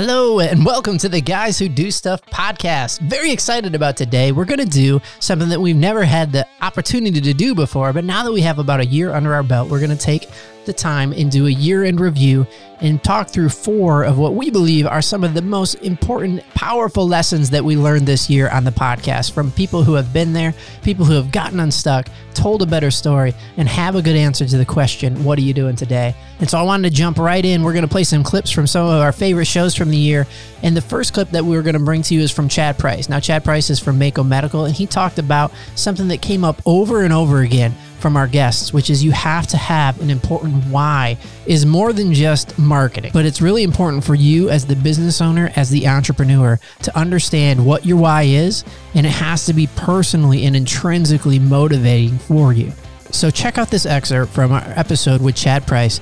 Hello, and welcome to the Guys Who Do Stuff podcast. Very excited about today. We're going to do something that we've never had the opportunity to do before, but now that we have about a year under our belt, we're going to take the time and do a year in review and talk through four of what we believe are some of the most important, powerful lessons that we learned this year on the podcast from people who have been there, people who have gotten unstuck, told a better story, and have a good answer to the question, What are you doing today? And so I wanted to jump right in. We're going to play some clips from some of our favorite shows from the year. And the first clip that we were going to bring to you is from Chad Price. Now, Chad Price is from Mako Medical, and he talked about something that came up over and over again from our guests, which is you have to have an important why, is more than just marketing. But it's really important for you as the business owner, as the entrepreneur, to understand what your why is, and it has to be personally and intrinsically motivating for you. So check out this excerpt from our episode with Chad Price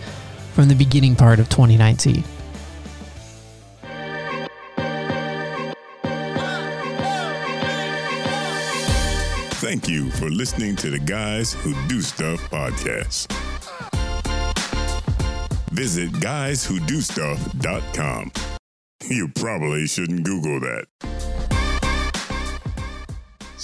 from the beginning part of 2019. Thank you for listening to the Guys Who Do Stuff podcast. Visit guyswhodostuff.com. You probably shouldn't Google that.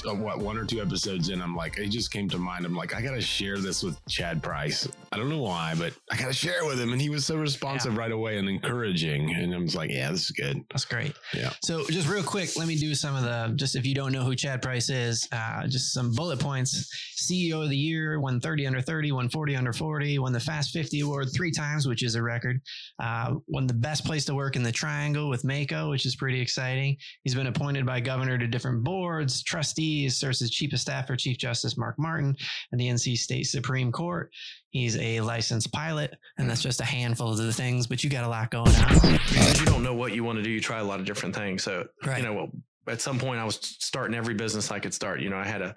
What one or two episodes in, I'm like, it just came to mind. I'm like, I gotta share this with Chad Price. I don't know why, but I gotta share it with him. And he was so responsive Yeah. right away and encouraging. And I was like, yeah, this is good. That's great. Yeah. So just real quick, let me do some of the just if you don't know who Chad Price is, uh, just some bullet points. CEO of the year, won 30 under 30, won 40 under 40, won the Fast 50 award three times, which is a record. Uh, won the best place to work in the Triangle with Mako, which is pretty exciting. He's been appointed by governor to different boards, trustees, serves as chief of staff for Chief Justice Mark Martin and the NC State Supreme Court. He's a licensed pilot, and that's just a handful of the things, but you got a lot going on. because you don't know what you want to do. You try a lot of different things. So Right. you know, at some point I was starting every business I could start. You know, I had a,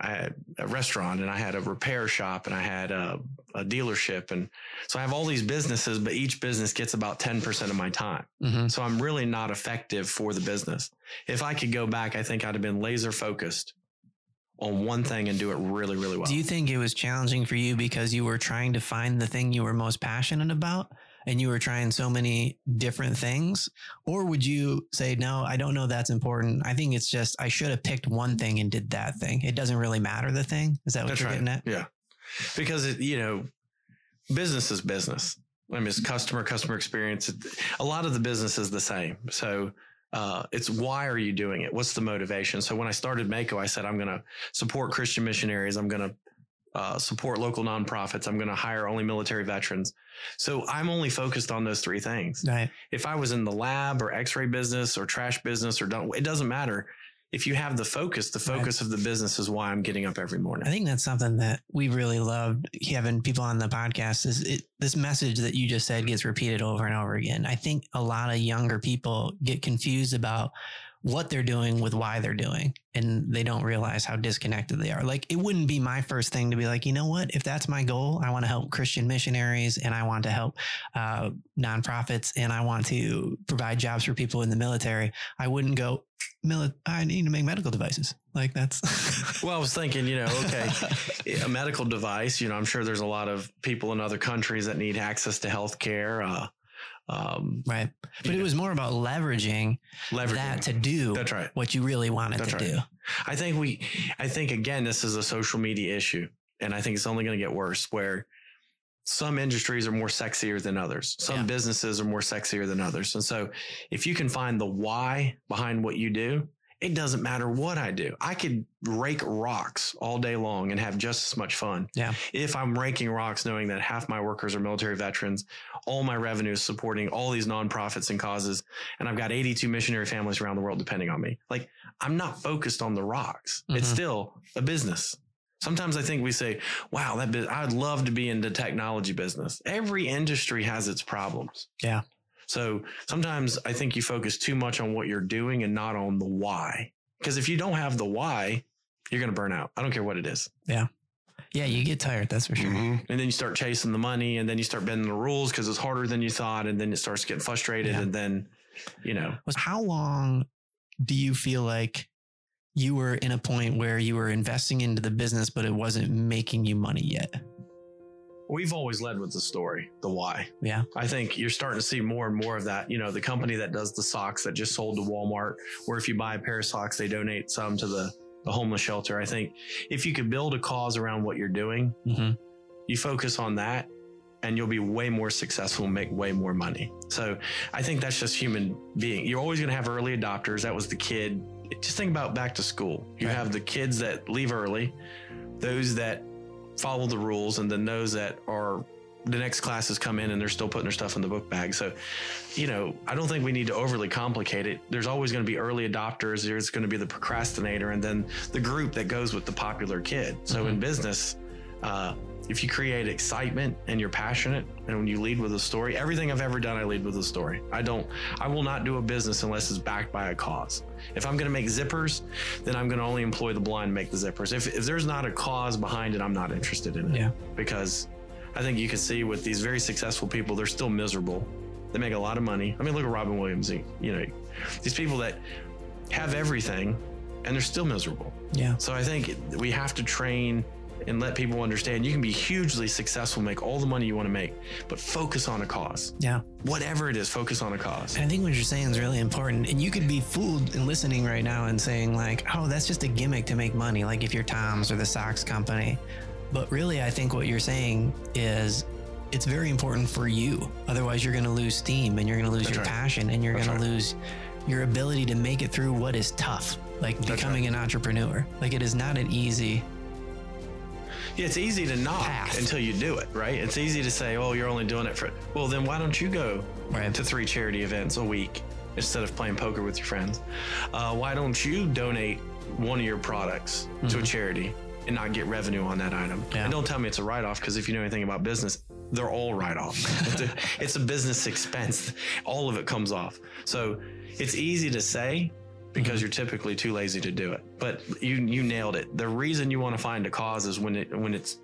I had a restaurant and I had a repair shop and I had a, a dealership. And so I have all these businesses, but each business gets about 10% of my time. Mhm. So I'm really not effective for the business. If I could go back, I think I'd have been laser focused on one thing and do it really, really well. Do you think it was challenging for you because you were trying to find the thing you were most passionate about and you were trying so many different things? Or would you say, no, I don't know that's important. I think it's just, I should have picked one thing and did that thing. It doesn't really matter the thing. Is that what That's you're right. getting at? Yeah. Because it, you know, business is business. I mean, it's customer, customer experience. A lot of the business is the same. So uh, it's why are you doing it? What's the motivation? So when I started Mako, I said, I'm going to support Christian missionaries. I'm going to uh, support local nonprofits. I'm going to hire only military veterans. So I'm only focused on those three things Right. if I was in the lab or x-ray business or trash business or don't, it doesn't matter. If you have the focus, the Right. focus of the business is why I'm getting up every morning. I think that's something that we really loved having people on the podcast is it, this message that you just said gets repeated over and over again. I think a lot of younger people get confused about what they're doing with why they're doing and they don't realize how disconnected they are. Like it wouldn't be my first thing to be like, you know what, if that's my goal, I want to help Christian missionaries and I want to help uh, nonprofits and I want to provide jobs for people in the military. I wouldn't go, Mili- I need to make medical devices. Like that's Well, I was thinking, you know, okay, a medical device, you know, I'm sure there's a lot of people in other countries that need access to health care. Uh, um, Right. But it know, was more about leveraging, leveraging. that to do That's right. what you really wanted That's to right. do. I think we, I think again, this is a social media issue, and I think it's only going to get worse. Where some industries are more sexier than others, some Yeah. businesses are more sexier than others, and so if you can find the why behind what you do, it doesn't matter what I do. I could rake rocks all day long and have just as much fun. Yeah. If I'm raking rocks, knowing that half my workers are military veterans, all my revenue is supporting all these nonprofits and causes, and I've got 82 missionary families around the world depending on me. Like I'm not focused on the rocks. It's Mhm. still a business. Sometimes I think we say, wow, that I'd love to be in the technology business. Every industry has its problems. Yeah. So sometimes I think you focus too much on what you're doing and not on the why. Because if you don't have the why, you're going to burn out. I don't care what it is. Yeah, Yeah, you get tired, that's for sure. Mhm. And then you start chasing the money and then you start bending the rules because it's harder than you thought. And then it starts getting frustrated. Yeah. And then, you know, Was how long do you feel like you were in a point where you were investing into the business, but it wasn't making you money yet? We've always led with the story, the why. Yeah. I think you're starting to see more and more of that. You know, the company that does the socks that just sold to Walmart, where if you buy a pair of socks, they donate some to the, the homeless shelter. I think if you could build a cause around what you're doing, Mm-hmm. you focus on that and you'll be way more successful and make way more money. So I think that's just human being. You're always going to have early adopters. That was the kid. Just think about back to school. You Right. have the kids that leave early, those that follow the rules, and then those that are the next classes come in and they're still putting their stuff in the book bag. So, you know, I don't think we need to overly complicate it. There's always going to be early adopters. There's going to be the procrastinator, and then the group that goes with the popular kid. So in business, uh, if you create excitement and you're passionate and when you lead with a story everything i've ever done i lead with a story. I don't i will not do a business unless it's backed by a cause. If i'm going to make zippers then i'm going to only employ the blind to make the zippers. If, if there's not a cause behind it i'm not interested in it. Yeah. because i think you can see with these very successful people they're still miserable. They make a lot of money. I mean look at robin williams you you know these people that have everything and they're still miserable. Yeah. so I think we have to train and let people understand you can be hugely successful, make all the money you want to make, but focus on a cause. Yeah. Whatever it is, focus on a cause. And I think what you're saying is really important. And you could be fooled in listening right now and saying, like, oh, that's just a gimmick to make money, like if you're Tom's or the socks company. But really, I think what you're saying is it's very important for you. Otherwise, you're going to lose steam and you're going to lose That's your right. passion and you're going to lose your ability to make it through what is tough, like That's becoming an entrepreneur. Like, it is not an easy. Yeah, it's easy to knock Path. until you do it, right? It's easy to say, oh, you're only doing it for, well, then why don't you go Right. to three charity events a week instead of playing poker with your friends? Uh, why don't you donate one of your products to a charity and not get revenue on that item? Mm-hmm. Yeah. And don't tell me it's a write off because if you know anything about business, they're all write off. it's, a, it's a business expense. All of it comes off. So it's easy to say because mm-hmm. you're typically too lazy to do it. But you you nailed it. The reason you want to find a cause is when it when it's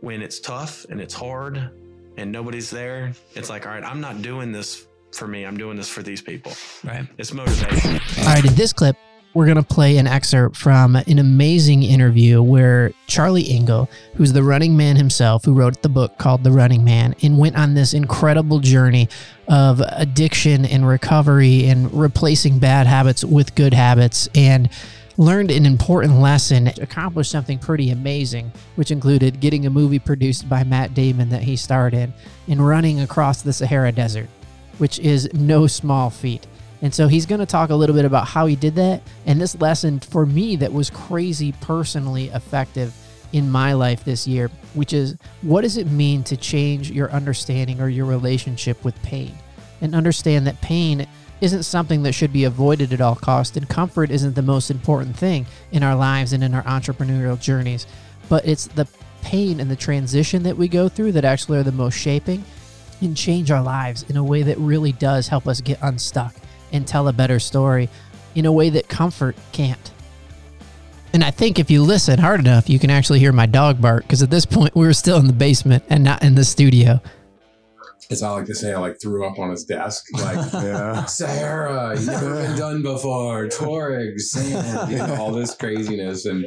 when it's tough and it's hard and nobody's there. It's like, all right, I'm not doing this for me. I'm doing this for these people. Right. It's motivation. All right, in this clip, we're going to play an excerpt from an amazing interview where Charlie Engle, who's the running man himself, who wrote the book called The Running Man, and went on this incredible journey of addiction and recovery and replacing bad habits with good habits and learned an important lesson, accomplished something pretty amazing, which included getting a movie produced by Matt Damon that he starred in and running across the Sahara Desert, which is no small feat. And so he's going to talk a little bit about how he did that. And this lesson for me that was crazy personally effective in my life this year, which is what does it mean to change your understanding or your relationship with pain? And understand that pain isn't something that should be avoided at all costs, and comfort isn't the most important thing in our lives and in our entrepreneurial journeys. But it's the pain and the transition that we go through that actually are the most shaping and change our lives in a way that really does help us get unstuck and tell a better story in a way that comfort can't. And I think if you listen hard enough, you can actually hear my dog bark because at this point we were still in the basement and not in the studio. As I like to say, I like threw up on his desk, like Yeah. Sahara, you've never been done before, Tuareg, sand, you know, all this craziness, and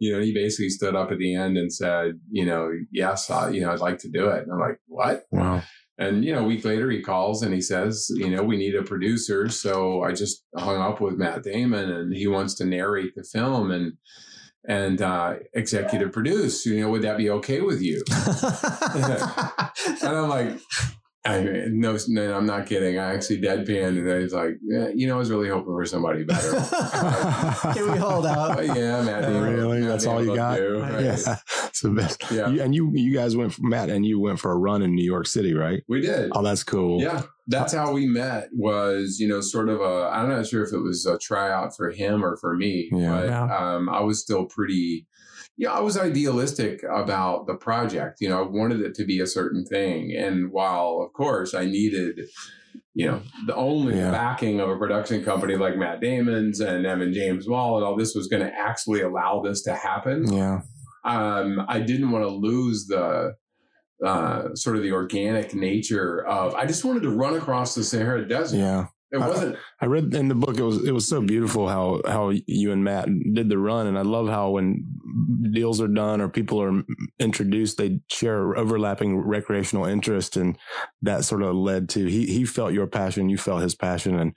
you know, he basically stood up at the end and said, you know, yes, I, you know, I'd like to do it. And I'm like, what? Wow. And you know, a week later, he calls and he says, you know, we need a producer. So I just hung up with Matt Damon, and he wants to narrate the film and and uh, executive produce. You know, would that be okay with you? And I'm like, I no, no, I'm not kidding. I actually deadpanned, and I was like, yeah, you know, I was really hoping for somebody better. Can we hold out? But yeah, Matt. Damon- Really? Matt That's all you got? do, right? Yeah. It's the best. Yeah. You- and you you guys went for Matt and you went for a run in New York City, right? We did. Oh, that's cool. Yeah, that's how we met. Was you know sort of a I'm not sure if it was a tryout for him or for me, Yeah. but Yeah. um, I was still pretty. Yeah, I was idealistic about the project. You know, I wanted it to be a certain thing, and while of course I needed, you know, the only Yeah. backing of a production company like Matt Damon's and Evan James Wall and all this was going to actually allow this to happen Yeah. um, I didn't want to lose the uh, sort of the organic nature of. I just wanted to run across the Sahara Desert. Yeah. It wasn't. I read in the book it was it was so beautiful how how you and Matt did the run and I love how when deals are done or people are introduced, they share overlapping recreational interest, and that sort of led to he he felt your passion, you felt his passion, and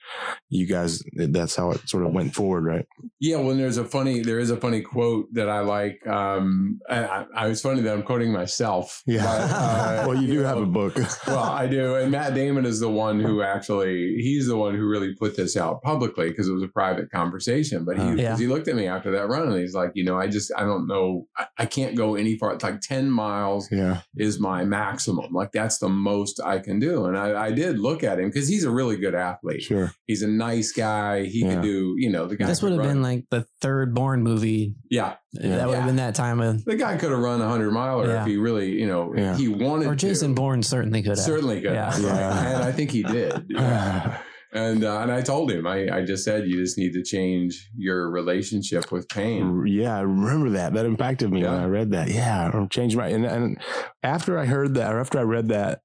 you guys that's how it sort of went forward, right? Yeah, well, there's a funny, there is a funny quote that I like. Um, I, I, I was funny that I'm quoting myself. Yeah. but, uh, well, you do have know, a book. well, I do. And Matt Damon is the one who actually, he's the one who really put this out publicly because it was a private conversation. But he, Uh, Yeah. 'cause he looked at me after that run and he's like, you know, I just, I don't know, I, I can't go any far. It's like 10 miles yeah. is my maximum. Like that's the most I can do. And I, I did look at him because he's a really good athlete. Sure. He's a nice guy. He Yeah. could do, you know, the guy. This would have been like the third Bourne movie. yeah. That would Yeah. have been that time of, The guy could have run a hundred miler Yeah. if he really, you know, Yeah. he wanted or Jason to. Bourne certainly could have. Certainly could. Yeah. have. Yeah. And I think he did. Yeah. And uh, and I told him, I, I just said, you just need to change your relationship with pain. Yeah, I remember that. That impacted me when I read that. Yeah, I changed my and, and after I heard that, or after I read that,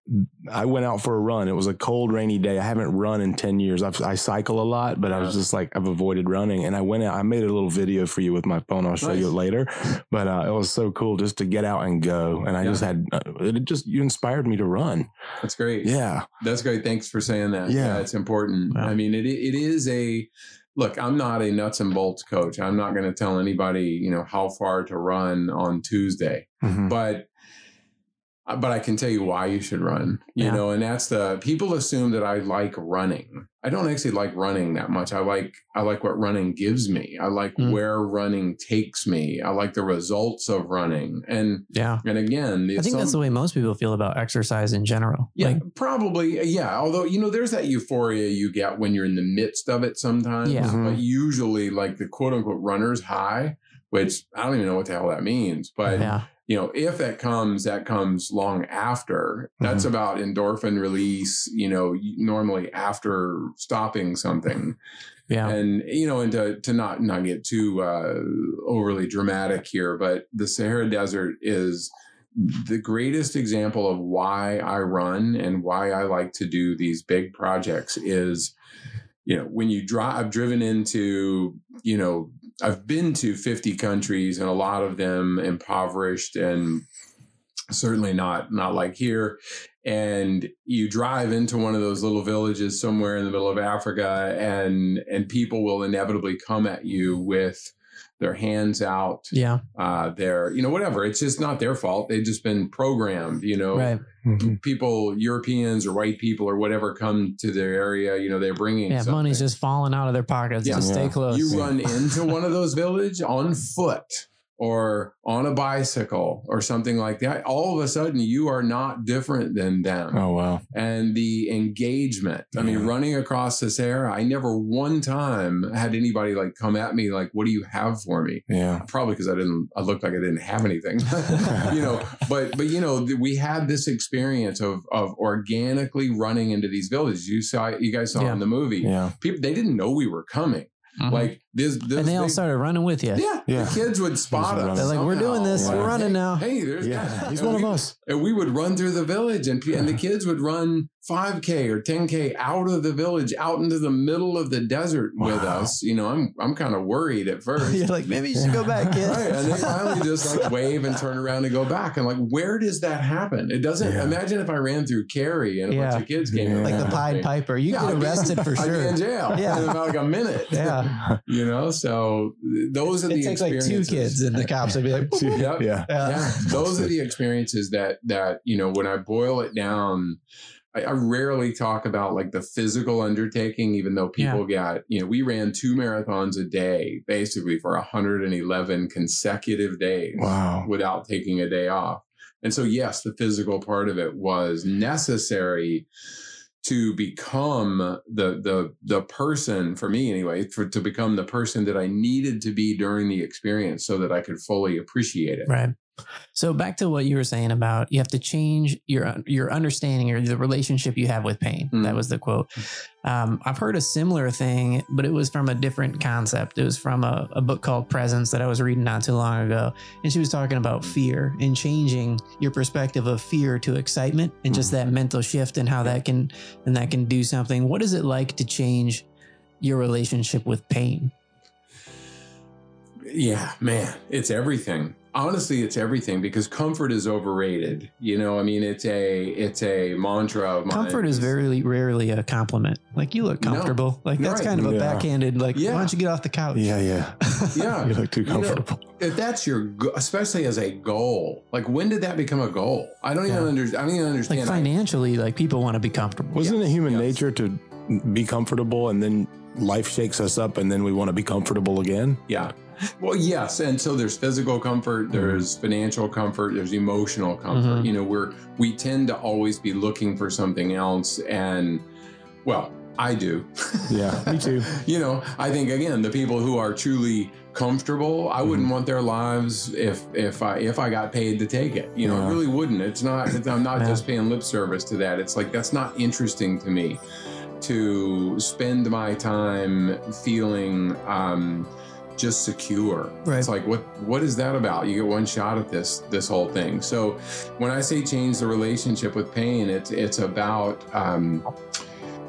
I went out for a run. It was a cold, rainy day. I haven't run in ten years. I've, I cycle a lot, but I was just like I've avoided running. And I went out. I made a little video for you with my phone. I'll show you it later. But uh, it was so cool just to get out and go. And I Yeah. just had uh, it. Just you inspired me to run. That's great. Yeah, That's great. Thanks for saying that. Yeah. it's important. Wow. I mean, it it is a look. I'm not a nuts and bolts coach. I'm not going to tell anybody, you know, how far to run on Tuesday. Mhm. but but I can tell you why you should run. You Yeah. know, and that's the people assume that I like running. I don't actually like running that much. I like I like what running gives me. I like Mm. where running takes me. I like the results of running. And Yeah. and again, the I think that's the way most people feel about exercise in general. yeah, Like, probably. Yeah. Although, you know, there's that euphoria you get when you're in the midst of it sometimes. Yeah. Mhm. But usually, like the quote unquote runner's high, which I don't even know what the hell that means. But, yeah. You know, if that comes, that comes long after. That's about endorphin release, you know, normally after stopping something Yeah. and you know and to, to not not get too uh, overly dramatic here but the sahara desert is the greatest example of why i run and why i like to do these big projects is you know when you drive i've driven into you know i've been to 50 countries and a lot of them impoverished and certainly not not like here. And you drive into one of those little villages somewhere in the middle of Africa and and people will inevitably come at you with their hands out Yeah. uh their you know whatever it's just not their fault they've just been programmed you know Right. Mhm. people europeans or white people or whatever come to their area you know they're bringing Yeah. something. Money's just falling out of their pockets. Yeah. Just stay close. you run into one of those village on foot or on a bicycle or something like that all of a sudden you are not different than them Oh wow. and the engagement. I mean, running across the Sahara, I never one time had anybody like come at me like, "What do you have for me?" Yeah. Probably because I didn't. I looked like I didn't have anything, you know. But but you know, we had this experience of of organically running into these villages. You saw, you guys saw Yeah. in the movie. Yeah. People they didn't know we were coming. Mhm. Like this, this and they all started running with you. Yeah, Yeah. the kids would spot running. us. They're like, "We're doing this. We're running now." Hey, there's Yeah. He's and one of us. and we would run through the village and, and the kids would run 5k or 10k out of the village out into the middle of the desert with us you know i'm i'm kind of worried at first You're like, maybe you should go back, kid. Right, and they finally just like wave and turn around and go back. And like, where does that happen? It doesn't. Yeah. Imagine if I ran through Cary and a Yeah. bunch of kids came. Yeah. like the Pied. Piper. You Yeah, I'd get be- arrested for I'd be sure. in jail Yeah. in about like a minute. Yeah. you know. So those are the It takes like two experiences. kids, and the cops would be like, "Boop, boop." Yep. Yeah. Yeah. yeah, those are the experiences that that you know when I boil it down. I, I rarely talk about like the physical undertaking, even though people got you know we ran two marathons a day basically for 111 consecutive days Wow. without taking a day off. And so yes, the physical part of it was necessary to become the the the person for me anyway for to become the person that I needed to be during the experience so that I could fully appreciate it. Right. So back to what you were saying about you have to change your your understanding or the relationship you have with pain. Mm. That was the quote. Um, I've heard a similar thing, but it was from a different concept. It was from a, a book called Presence that I was reading not too long ago, and she was talking about fear and changing your perspective of fear to excitement and just that mental shift and how that can and that can do something. What is it like to change your relationship with pain? Yeah, man, it's everything. Honestly, it's everything because comfort is overrated. You know, I mean, it's a it's a mantra of mine. Comfort is very rarely a compliment. Like you look No. comfortable. Like that's Right. kind of a Yeah. backhanded. Like Yeah. why don't you get off the couch? Yeah, yeah. yeah. You look too You know, comfortable. if that's your, go- especially as a goal, like when did that become a goal? I don't even understand. I don't even Like understand. financially, like people want to be comfortable. Wasn't it human Yes. nature to be comfortable and then life shakes us up and then we want to be comfortable again? Yeah. Well, yes, and so there's physical comfort, Mm-hmm. there's financial comfort, there's emotional comfort. Mhm. You know, we're we tend to always be looking for something else, and well, I do. Yeah, me too. you know, I think again, the people who are truly comfortable, I wouldn't Mm-hmm. want their lives if if I if I got paid to take it. You know, Yeah. I really wouldn't. It's not. It's, I'm not Yeah. just paying lip service to that. It's like that's not interesting to me to spend my time feeling um, just secure. Right. It's like what what is that about? You get one shot at this this whole thing. So when I say change the relationship with pain, it's it's about. Um,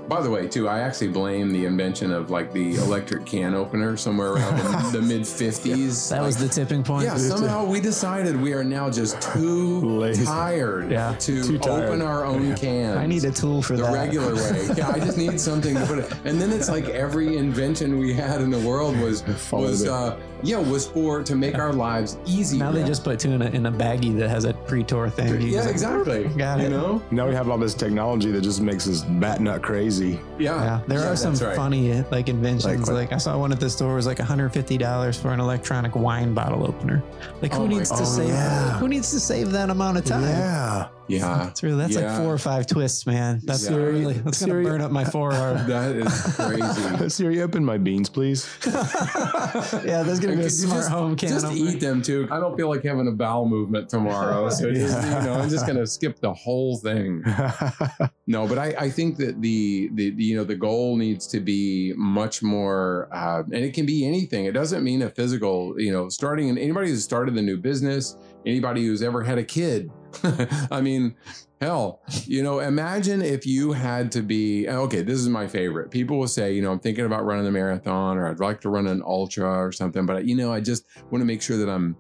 by the way, too, I actually blame the invention of like the electric can opener somewhere around the, the mid 50s. that was the tipping point. Yeah, somehow we decided we are now just too Lazy. tired Yeah. to Too tired. open our own cans. I need a tool for the that. regular way. Yeah, I just need something to put it. And then it's like every invention we had in the world was was uh yeah was for to make our lives easier. Now they just put two in a, in a baggie that has a pre-tour thing. You yeah just- exactly. Got it. you it. know Now we have all this technology that just makes us bat nut crazy. yeah Yeah, there Yeah, are some right. funny like inventions. Like Like. I saw one at the store was like $150 for an electronic wine bottle opener. Like who Oh my needs to God. save? Oh, yeah. Who needs to save that amount of time? Yeah. Yeah. That's really that's Yeah. like four or five twists, man. That's Yeah. really that's gonna burn up my forearm. That is crazy. Siri, open my beans, please. yeah, there's gonna be a Could you smart just, home can. Just opener. eat them too. I don't feel like having a bowel movement tomorrow, so just, you know, I'm just gonna skip the whole thing. No, but I, I think that the, the the you know the goal needs to be much more, uh, and it can be anything. It doesn't mean a physical. You know, starting and anybody who's started a new business, anybody who's ever had a kid. I mean, hell, you know, imagine if you had to be okay. This is my favorite. People will say, you know, I'm thinking about running a marathon, or I'd like to run an ultra or something, but you know, I just want to make sure that I'm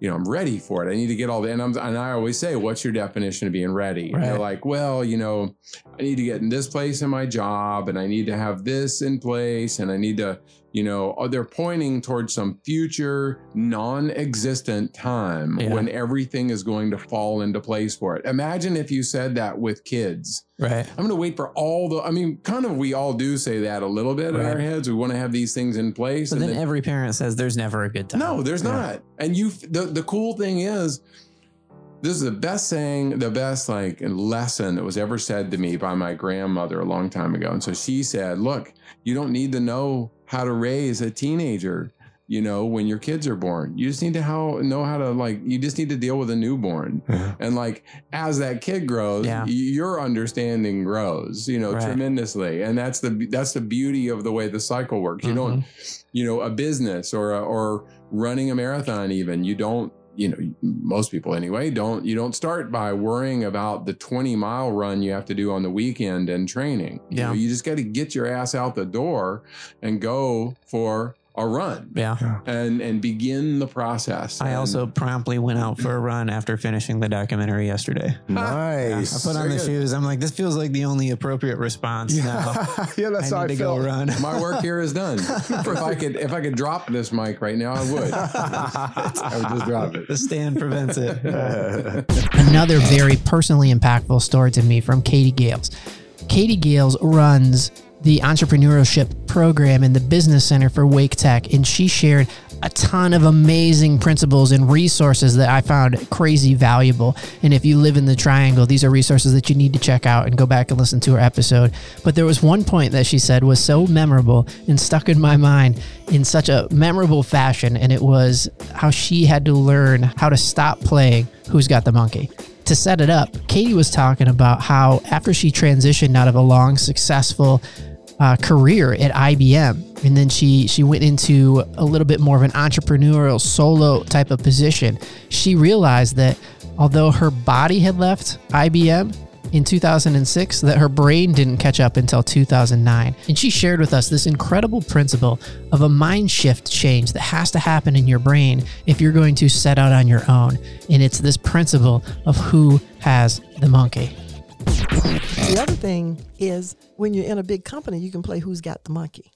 you know, I'm ready for it. I need to get all the, and I'm, and I always say, what's your definition of being ready? And they're like, well, you know, I need to get in this place in my job and I need to have this in place and I need to, you know, oh, they're pointing towards some future non existent time Yeah. when everything is going to fall into place for it. Imagine if you said that with kids. Right. I'm going to wait for all the, I mean, kind of, we all do say that a little bit in our heads. We want to have these things in place. And then then- every parent says there's never a good time. no, there's not. And you, the the cool thing is, this is the best saying, the best like lesson that was ever said to me by my grandmother a long time ago. And so she said, "Look, you don't need to know how to raise a teenager." You know, when your kids are born, you just need to how know how to like. You just need to deal with a newborn, and like as that kid grows, Yeah. your understanding grows. You know, Right. tremendously, and that's the that's the beauty of the way the cycle works. You don't mm-hmm. you know a business or a, or running a marathon even you don't you know most people anyway don't you don't start by worrying about the 20 mile run you have to do on the weekend and training you, Yeah. know, you just got to get your ass out the door and go for a run Yeah. and and begin the process I And- also promptly went out for a run after finishing the documentary yesterday. nice. I put on Very the good. shoes. I'm like, this feels like the only appropriate response now. yeah, that's I how need I to go run. my work here is done if i could if i could drop this mic right now i would i would just drop it The stand prevents it. Another very personally impactful story to me from Katie Gales. Katie Gales runs the entrepreneurship program in the Business Center for Wake Tech, and she shared a ton of amazing principles and resources that I found crazy valuable. And if you live in the triangle, these are resources that you need to check out and go back and listen to her episode. But there was one point that she said was so memorable and stuck in my mind in such a memorable fashion, and it was how she had to learn how to stop playing Who's Got the Monkey to set it up, Katie was talking about how after she transitioned out of a long, successful uh, career at IBM, and then she she went into a little bit more of an entrepreneurial solo type of position. She realized that although her body had left IBM, in 2006 that her brain didn't catch up until 2009. And she shared with us this incredible principle of a mind shift change that has to happen in your brain if you're going to set out on your own. And it's this principle of who has the monkey. The other thing is when you're in a big company, you can play Who's Got the Monkey.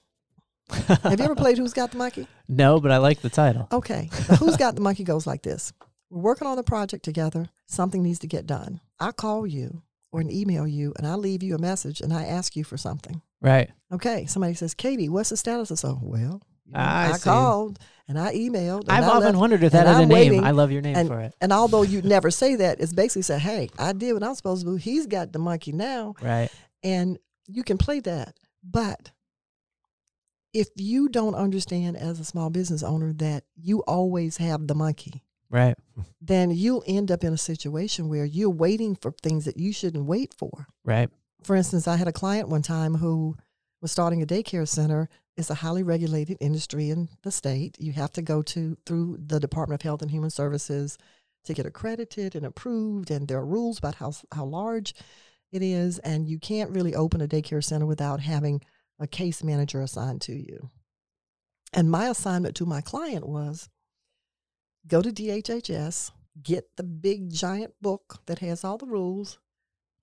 Have you ever played Who's Got the Monkey? No, but I like the title. Okay. Who's Got the Monkey goes like this We're working on a project together. Something needs to get done. I call you or an email you and I leave you a message and I ask you for something. Right. Okay. Somebody says, Katie, what's the status of so? Well, you I I, called and I emailed. I've I often left- wondered if that and had a I'm name. waiting, I love your name and, for it. And although you'd never say that, it's basically say, hey, I did what I'm supposed to do. He's got the monkey now. Right. And you can play that. But if you don't understand as a small business owner that you always have the monkey, Right. then you'll end up in a situation where you're waiting for things that you shouldn't wait for. Right. For instance, I had a client one time who was starting a daycare center. is a highly regulated industry in the state. You have to go to through the Department of Health and Human Services to get accredited and approved, and there are rules about how how large it is, and you can't really open a daycare center without having a case manager assigned to you. And my assignment to my client was go to DHHS, get the big giant book that has all the rules,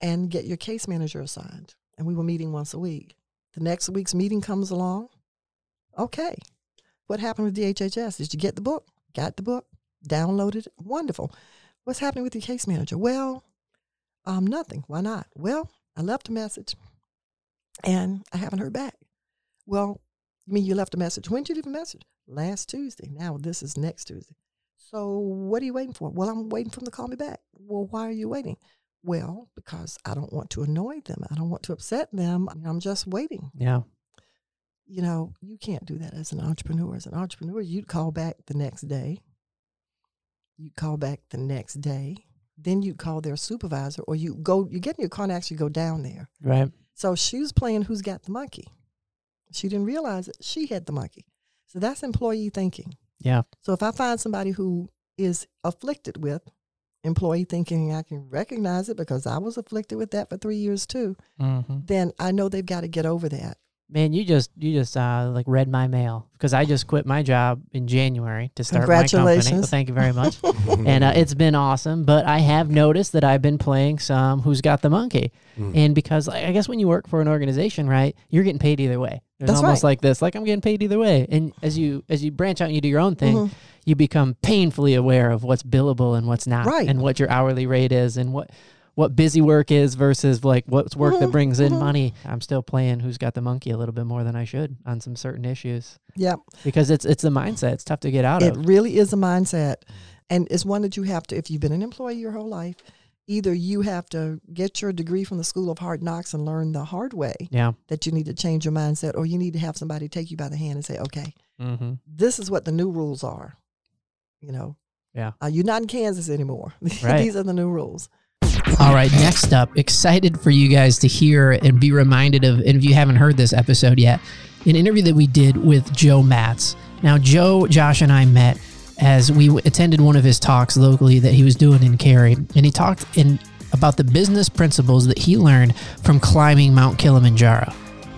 and get your case manager assigned. And we were meeting once a week. The next week's meeting comes along. Okay. What happened with DHHS? Did you get the book? Got the book? Downloaded it? Wonderful. What's happening with your case manager? Well, um, nothing. Why not? Well, I left a message and I haven't heard back. Well, you mean you left a message? When did you leave a message? Last Tuesday. Now this is next Tuesday. So what are you waiting for? Well, I'm waiting for them to call me back. Well, why are you waiting? Well, because I don't want to annoy them. I don't want to upset them. I'm just waiting. Yeah. You know, you can't do that as an entrepreneur. As an entrepreneur, you'd call back the next day. You'd call back the next day. Then you'd call their supervisor, or you go. You get in your car and actually go down there. Right. So she was playing Who's Got the Monkey. She didn't realize that she had the monkey. So that's employee thinking. Yeah. So if I find somebody who is afflicted with employee thinking, I can recognize it because I was afflicted with that for three years too. Mm-hmm. Then I know they've got to get over that. Man, you just you just uh, like read my mail because I just quit my job in January to start my company. Congratulations. Well, thank you very much, and uh, it's been awesome. But I have noticed that I've been playing some Who's Got the Monkey, and because like, I guess when you work for an organization, right, you're getting paid either way. There's That's almost right. like this, like I'm getting paid either way. And as you as you branch out and you do your own thing, Mhm. you become painfully aware of what's billable and what's not, Right. and what your hourly rate is, and what what busy work is versus like what's work that Mhm, brings in mhm. money. I'm still playing who's got the monkey a little bit more than I should on some certain issues Yep. because it's it's a mindset. It's tough to get out It of. It really is a mindset. And it's one that you have to, if you've been an employee your whole life, either you have to get your degree from the School of Hard Knocks and learn the hard way Yeah. that you need to change your mindset, or you need to have somebody take you by the hand and say, okay, Mm-hmm. this is what the new rules are. You know, Yeah. uh, you're not in Kansas anymore. Right. These are the new rules. All right, next up, excited for you guys to hear and be reminded of, and if you haven't heard this episode yet, an interview that we did with Joe Matz. Now, Joe, Josh, and I met as we attended one of his talks locally that he was doing in Cary, and he talked in about the business principles that he learned from climbing Mount Kilimanjaro.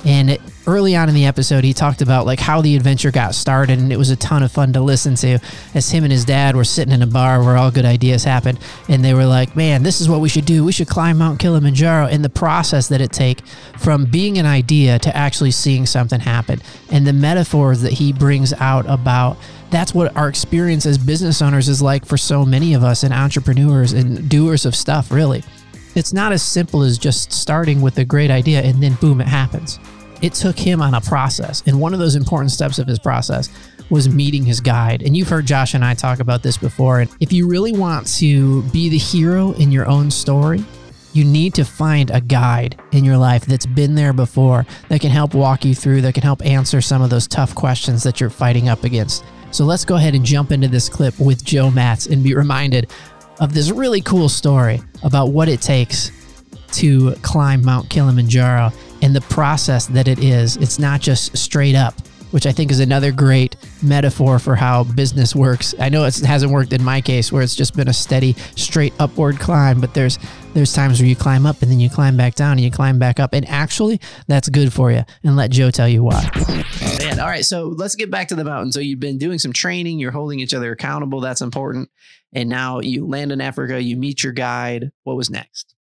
And it, early on in the episode, he talked about like how the adventure got started, and it was a ton of fun to listen to. As him and his dad were sitting in a bar where all good ideas happen, and they were like, "Man, this is what we should do. We should climb Mount Kilimanjaro." And the process that it take from being an idea to actually seeing something happen, and the metaphors that he brings out about that's what our experience as business owners is like for so many of us and entrepreneurs and doers of stuff. Really, it's not as simple as just starting with a great idea and then boom, it happens. It took him on a process. And one of those important steps of his process was meeting his guide. And you've heard Josh and I talk about this before. And if you really want to be the hero in your own story, you need to find a guide in your life that's been there before that can help walk you through, that can help answer some of those tough questions that you're fighting up against. So let's go ahead and jump into this clip with Joe Matz and be reminded of this really cool story about what it takes to climb Mount Kilimanjaro and the process that it is. It's not just straight up, which I think is another great metaphor for how business works. I know it hasn't worked in my case where it's just been a steady straight upward climb, but there's there's times where you climb up and then you climb back down and you climb back up. And actually, that's good for you. And let Joe tell you why. Man, all right. So let's get back to the mountain. So you've been doing some training, you're holding each other accountable. That's important. And now you land in Africa, you meet your guide. What was next?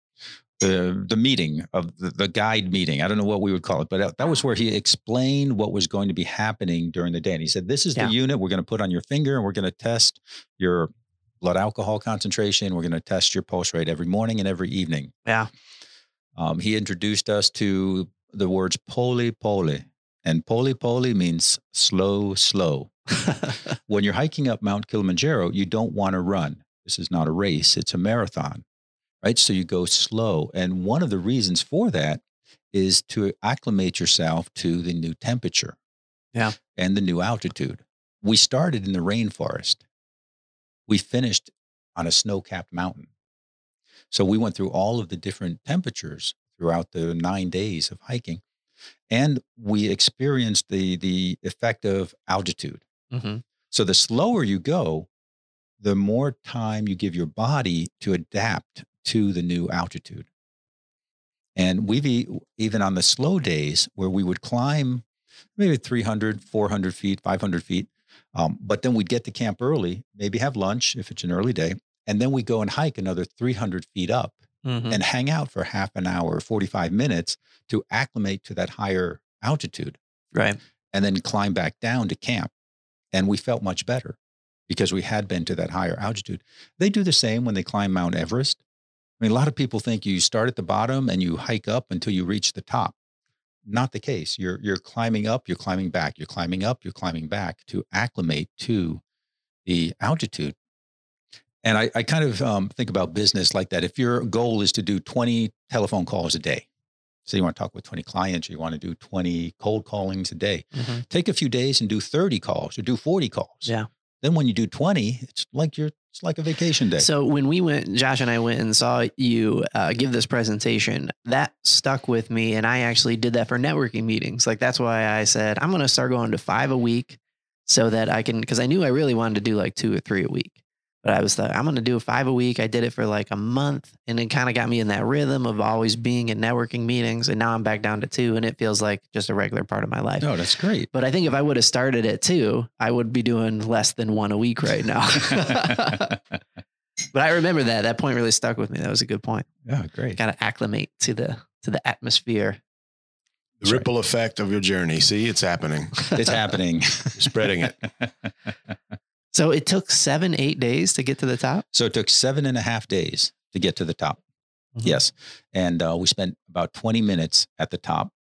The the meeting of the, the guide meeting. I don't know what we would call it, but that- was where he explained what was going to be happening during the day. And he said, "This is Yeah. the unit we're going to put on your finger, and we're going to test your blood alcohol concentration. We're going to test your pulse rate every morning and every evening." Yeah. Um, he introduced us to the words "poli poli," and "poli poli" means slow, slow. when you're hiking up Mount Kilimanjaro, you don't want to run. This is not a race; it's a marathon right? So you go slow. And one of the reasons for that is to acclimate yourself to the new temperature. Yeah. And the new altitude. We started in the rainforest. We finished on a snow capped mountain. So we went through all of the different temperatures throughout the nine days of hiking. And we experienced the, the effect of altitude. Mm-hmm. So the slower you go, the more time you give your body to adapt to the new altitude. And we've even on the slow days where we would climb maybe 300, 400 feet, 500 feet, um, but then we'd get to camp early, maybe have lunch if it's an early day, and then we go and hike another 300 feet up Mm-hmm. and hang out for half an hour, 45 minutes to acclimate to that higher altitude Right. and then climb back down to camp. And we felt much better because we had been to that higher altitude. They do the same when they climb Mount Everest. I mean, a lot of people think you start at the bottom and you hike up until you reach the top. Not the case. You're you're climbing up, you're climbing back, you're climbing up, you're climbing back to acclimate to the altitude. And I, I kind of um, think about business like that. If your goal is to do 20 telephone calls a day, so you want to talk with 20 clients, or you want to do 20 cold callings a day, Mm-hmm. take a few days and do 30 calls or do 40 calls. Yeah. Then when you do 20, it's like you're it's like a vacation day. So when we went, Josh and I went and saw you uh, give this presentation, that stuck with me, and I actually did that for networking meetings. Like that's why I said I'm going to start going to five a week, so that I can, because I knew I really wanted to do like two or three a week. But I was like, I'm going to do five a week. I did it for like a month, and it kind of got me in that rhythm of always being in networking meetings. And now I'm back down to two, and it feels like just a regular part of my life. no, that's great. But I think if I would have started at two, I would be doing less than one a week right now. but I remember that. That point really stuck with me. That was a good point. yeah, great. Got to acclimate to the to the atmosphere. The ripple effect of your journey. See, it's happening. It's happening. spreading it. So it took seven, eight days to get to the top. So it took seven and a half days to get to the top. Mhm. Yes. And uh, we spent about 20 minutes at the top.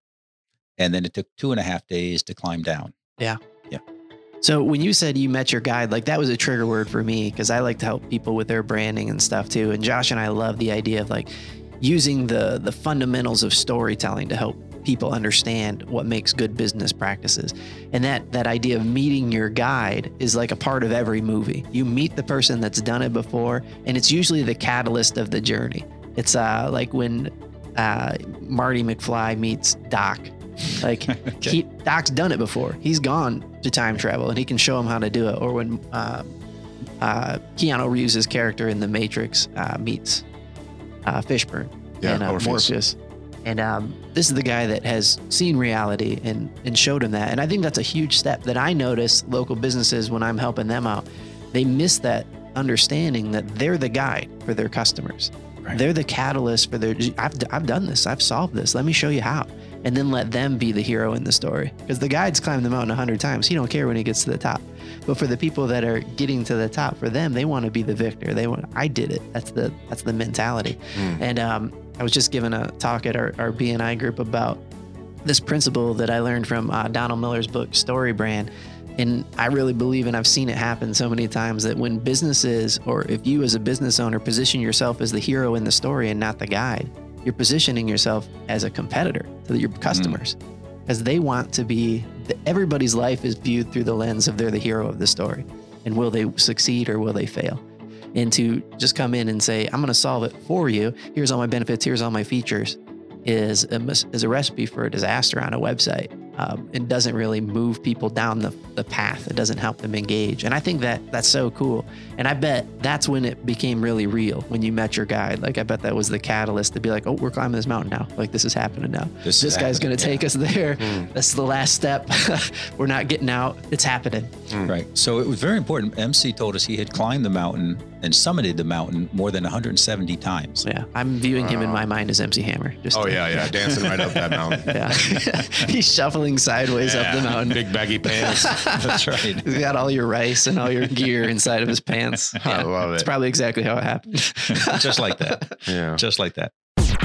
And then it took two and a half days to climb down. Yeah. Yeah. So when you said you met your guide, like that was a trigger word for me because I like to help people with their branding and stuff too. And Josh and I love the idea of like using the the fundamentals of storytelling to help people understand what makes good business practices. And that that idea of meeting your guide is like a part of every movie. You meet the person that's done it before, and it's usually the catalyst of the journey. It's uh like when uh, Marty McFly meets Doc. Like he, Doc's done it before. He's gone to time travel, and he can show him how to do it. Or when uh, uh, Keanu Reeves' character in The Matrix uh, meets uh, Fishburne Yeah, and uh, Morpheus. And um, this is the guy that has seen reality and, and showed him that. And I think that's a huge step that I notice local businesses when I'm helping them out. They miss that understanding that they're the guide for their customers. Right. They're the catalyst for their, I've, I've done this, I've solved this, let me show you how. And then let them be the hero in the story. Because the guide's climbed the mountain a hundred times. He don't care when he gets to the top. But for the people that are getting to the top, for them, they want to be the victor. They want, I did it. That's the that's the mentality. Mm. And um, I was just giving a talk at our, our BNI group about this principle that I learned from uh, Donald Miller's book, Story Brand. And I really believe, and I've seen it happen so many times, that when businesses, or if you as a business owner position yourself as the hero in the story and not the guide, you're positioning yourself as a competitor to your customers because they want to be, everybody's life is viewed through the lens of they're the hero of the story. And will they succeed or will they fail? And to just come in and say, I'm going to solve it for you. Here's all my benefits. Here's all my features is a, is a recipe for a disaster on a website um, and doesn't really move people down the, the path. It doesn't help them engage. And I think that that's so cool. And I bet that's when it became really real when you met your guide. Like, I bet that was the catalyst to be like, oh, we're climbing this mountain now. Like, this is happening now. This This, is guy's going to happening, take us there. That's the last step. we're not getting out. It's happening. Right. So it was very important. MC told us he had climbed the mountain and summited the mountain more than 170 times. Yeah. I'm viewing him in my mind as MC Hammer. Just Oh yeah, yeah, dancing right up that mountain. Yeah. He's shuffling sideways up the mountain. Big baggy pants. That's right. He's got all your rice and all your gear inside of his pants. I love it. It's probably exactly how it happened. Just like that. Yeah. Just like that.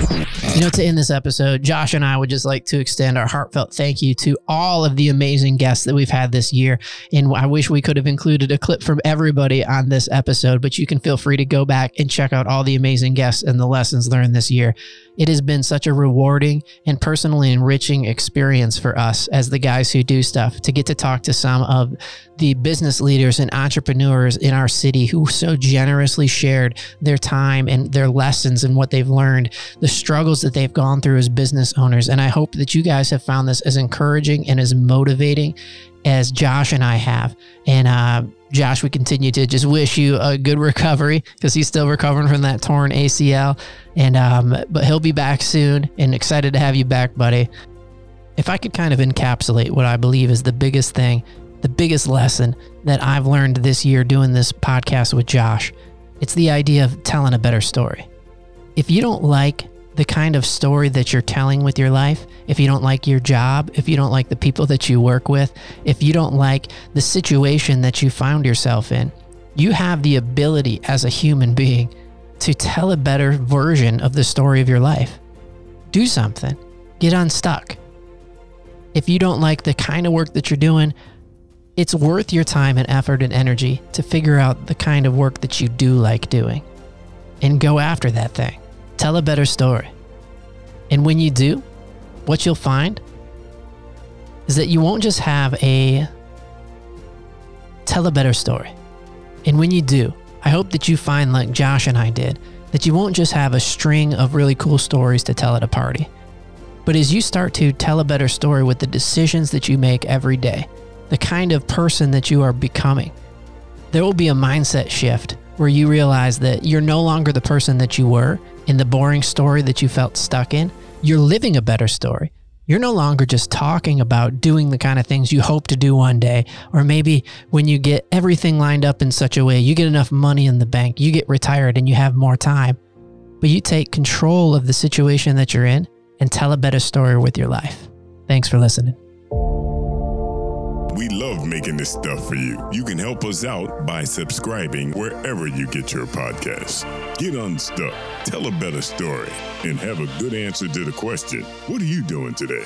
You know, to end this episode, Josh and I would just like to extend our heartfelt thank you to all of the amazing guests that we've had this year. And I wish we could have included a clip from everybody on this episode, but you can feel free to go back and check out all the amazing guests and the lessons learned this year. It has been such a rewarding and personally enriching experience for us as the guys who do stuff to get to talk to some of the business leaders and entrepreneurs in our city who so generously shared their time and their lessons and what they've learned, the struggles that they've gone through as business owners. And I hope that you guys have found this as encouraging and as motivating as Josh and I have. And uh, Josh, we continue to just wish you a good recovery because he's still recovering from that torn ACL. And um, but he'll be back soon, and excited to have you back, buddy. If I could kind of encapsulate what I believe is the biggest thing, the biggest lesson that I've learned this year doing this podcast with Josh, it's the idea of telling a better story. If you don't like the kind of story that you're telling with your life, if you don't like your job, if you don't like the people that you work with, if you don't like the situation that you found yourself in, you have the ability as a human being to tell a better version of the story of your life. Do something, get unstuck. If you don't like the kind of work that you're doing, it's worth your time and effort and energy to figure out the kind of work that you do like doing and go after that thing. Tell a better story. And when you do, what you'll find is that you won't just have a tell a better story. And when you do, I hope that you find, like Josh and I did, that you won't just have a string of really cool stories to tell at a party. But as you start to tell a better story with the decisions that you make every day, the kind of person that you are becoming, there will be a mindset shift where you realize that you're no longer the person that you were in the boring story that you felt stuck in. You're living a better story. You're no longer just talking about doing the kind of things you hope to do one day, or maybe when you get everything lined up in such a way, you get enough money in the bank, you get retired and you have more time. But you take control of the situation that you're in and tell a better story with your life. Thanks for listening. We love making this stuff for you. You can help us out by subscribing wherever you get your podcasts. Get unstuck, tell a better story, and have a good answer to the question what are you doing today?